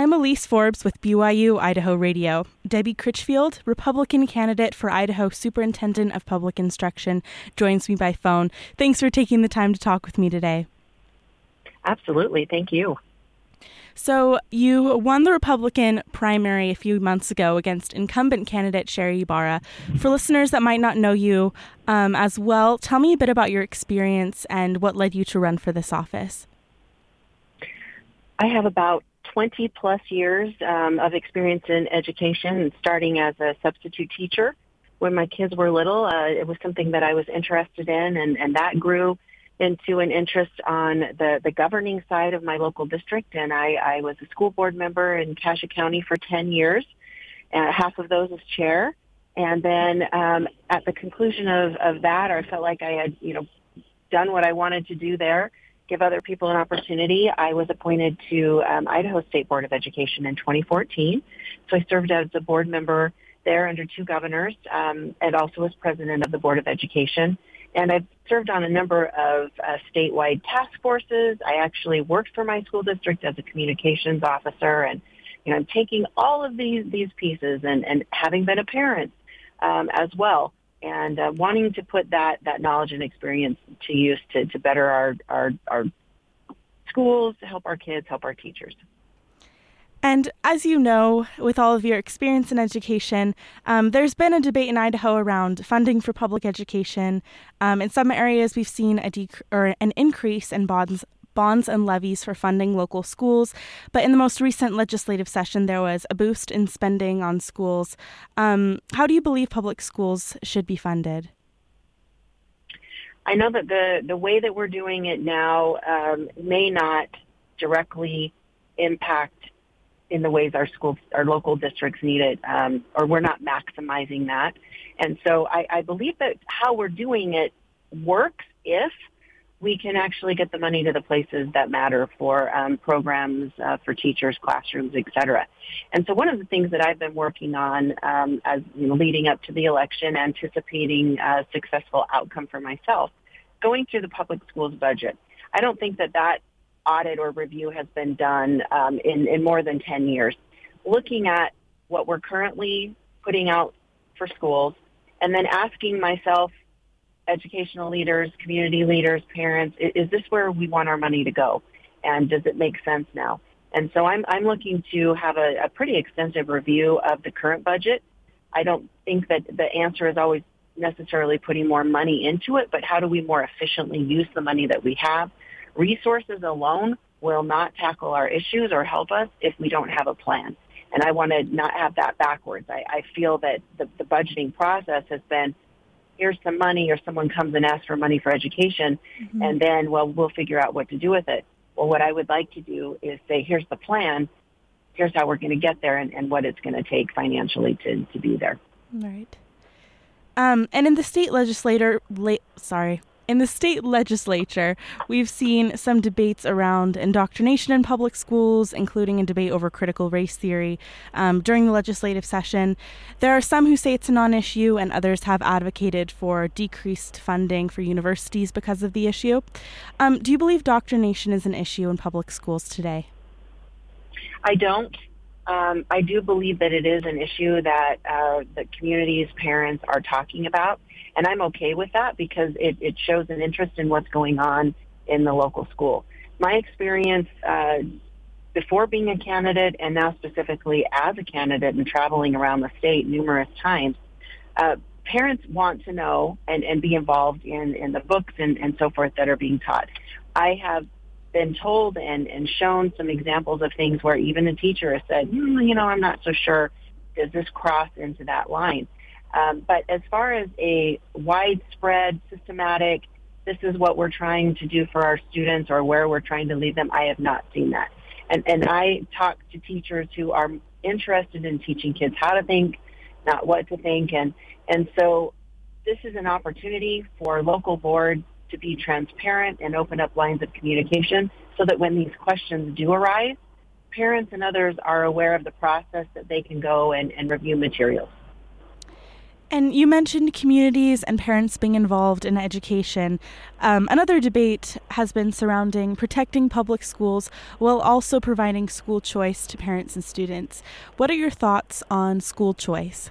I'm Elise Forbes with BYU Idaho Radio. Debbie Critchfield, Republican candidate for Idaho Superintendent of Public Instruction, joins me by phone. Thanks for taking the time to talk with me today. Absolutely. Thank you. So, you won the Republican primary a few months ago against incumbent candidate Sherri Ybarra. For listeners that might not know you um, as well, tell me a bit about your experience and what led you to run for this office. I have about 20 plus years um, of experience in education, starting as a substitute teacher when my kids were little. Uh, it was something that I was interested in, and, and that grew into an interest on the, the governing side of my local district. And I, I was a school board member in Cassia County for 10 years, uh, half of those as chair. And then um, at the conclusion of, of that, I felt like I had, you know, done what I wanted to do there give other people an opportunity, I was appointed to um, Idaho State Board of Education in 2014. So I served as a board member there under two governors um, and also as president of the Board of Education. And I've served on a number of uh, statewide task forces. I actually worked for my school district as a communications officer. And, you know, I'm taking all of these, these pieces and, and having been a parent um, as well and uh, wanting to put that, that knowledge and experience to use to, to better our, our, our schools, help our kids, help our teachers. And as you know, with all of your experience in education, um, there's been a debate in Idaho around funding for public education. Um, in some areas, we've seen a dec- or an increase in bonds bonds and levies for funding local schools. But in the most recent legislative session, there was a boost in spending on schools. Um, how do you believe public schools should be funded? I know that the, the way that we're doing it now um, may not directly impact in the ways our schools, our local districts need it, um, or we're not maximizing that. And so I, I believe that how we're doing it works if we can actually get the money to the places that matter for um, programs uh, for teachers, classrooms, et cetera. And so one of the things that I've been working on um, as you know, leading up to the election, anticipating a successful outcome for myself, going through the public schools budget. I don't think that that audit or review has been done um, in, in more than 10 years. Looking at what we're currently putting out for schools and then asking myself educational leaders, community leaders, parents, is this where we want our money to go? And does it make sense now? And so I'm, I'm looking to have a, a pretty extensive review of the current budget. I don't think that the answer is always necessarily putting more money into it, but how do we more efficiently use the money that we have? Resources alone will not tackle our issues or help us if we don't have a plan. And I want to not have that backwards. I, I feel that the, the budgeting process has been here's some money or someone comes and asks for money for education mm-hmm. and then well we'll figure out what to do with it. Well what i would like to do is say here's the plan here's how we're going to get there and, and what it's going to take financially to, to be there. Right. Um, and in the state legislator la- sorry in the state legislature, we've seen some debates around indoctrination in public schools, including a debate over critical race theory um, during the legislative session. There are some who say it's a non issue, and others have advocated for decreased funding for universities because of the issue. Um, do you believe indoctrination is an issue in public schools today? I don't. Um, I do believe that it is an issue that uh, the communities, parents are talking about. And I'm okay with that because it, it shows an interest in what's going on in the local school. My experience uh, before being a candidate and now specifically as a candidate and traveling around the state numerous times, uh, parents want to know and, and be involved in, in the books and, and so forth that are being taught. I have been told and, and shown some examples of things where even a teacher has said, mm, you know, I'm not so sure, does this cross into that line? Um, but as far as a widespread, systematic, this is what we're trying to do for our students or where we're trying to lead them, I have not seen that. And, and I talk to teachers who are interested in teaching kids how to think, not what to think. And, and so this is an opportunity for local boards to be transparent and open up lines of communication so that when these questions do arise, parents and others are aware of the process that they can go and, and review materials. And you mentioned communities and parents being involved in education. Um, another debate has been surrounding protecting public schools while also providing school choice to parents and students. What are your thoughts on school choice?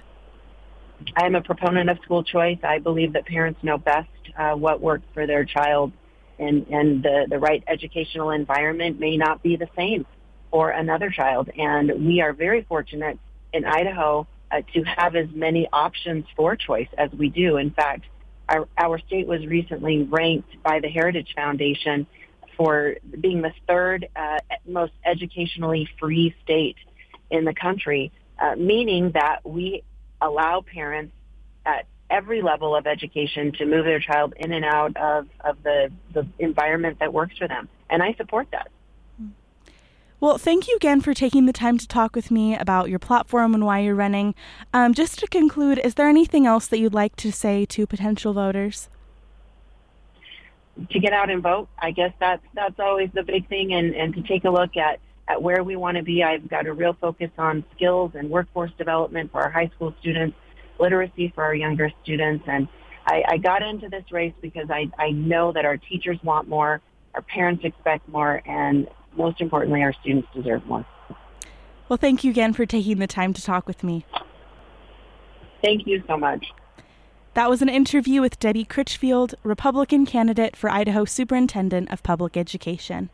I am a proponent of school choice. I believe that parents know best uh, what works for their child, and, and the, the right educational environment may not be the same for another child. And we are very fortunate in Idaho uh, to have as many options for choice as we do. In fact, our, our state was recently ranked by the Heritage Foundation for being the third uh, most educationally free state in the country, uh, meaning that we allow parents at every level of education to move their child in and out of, of the, the environment that works for them. And I support that. Well, thank you again for taking the time to talk with me about your platform and why you're running. Um, just to conclude, is there anything else that you'd like to say to potential voters? To get out and vote, I guess that's that's always the big thing, and, and to take a look at, at where we want to be. I've got a real focus on skills and workforce development for our high school students, literacy for our younger students, and I, I got into this race because I, I know that our teachers want more, our parents expect more, and most importantly, our students deserve more. Well, thank you again for taking the time to talk with me. Thank you so much. That was an interview with Debbie Critchfield, Republican candidate for Idaho Superintendent of Public Education.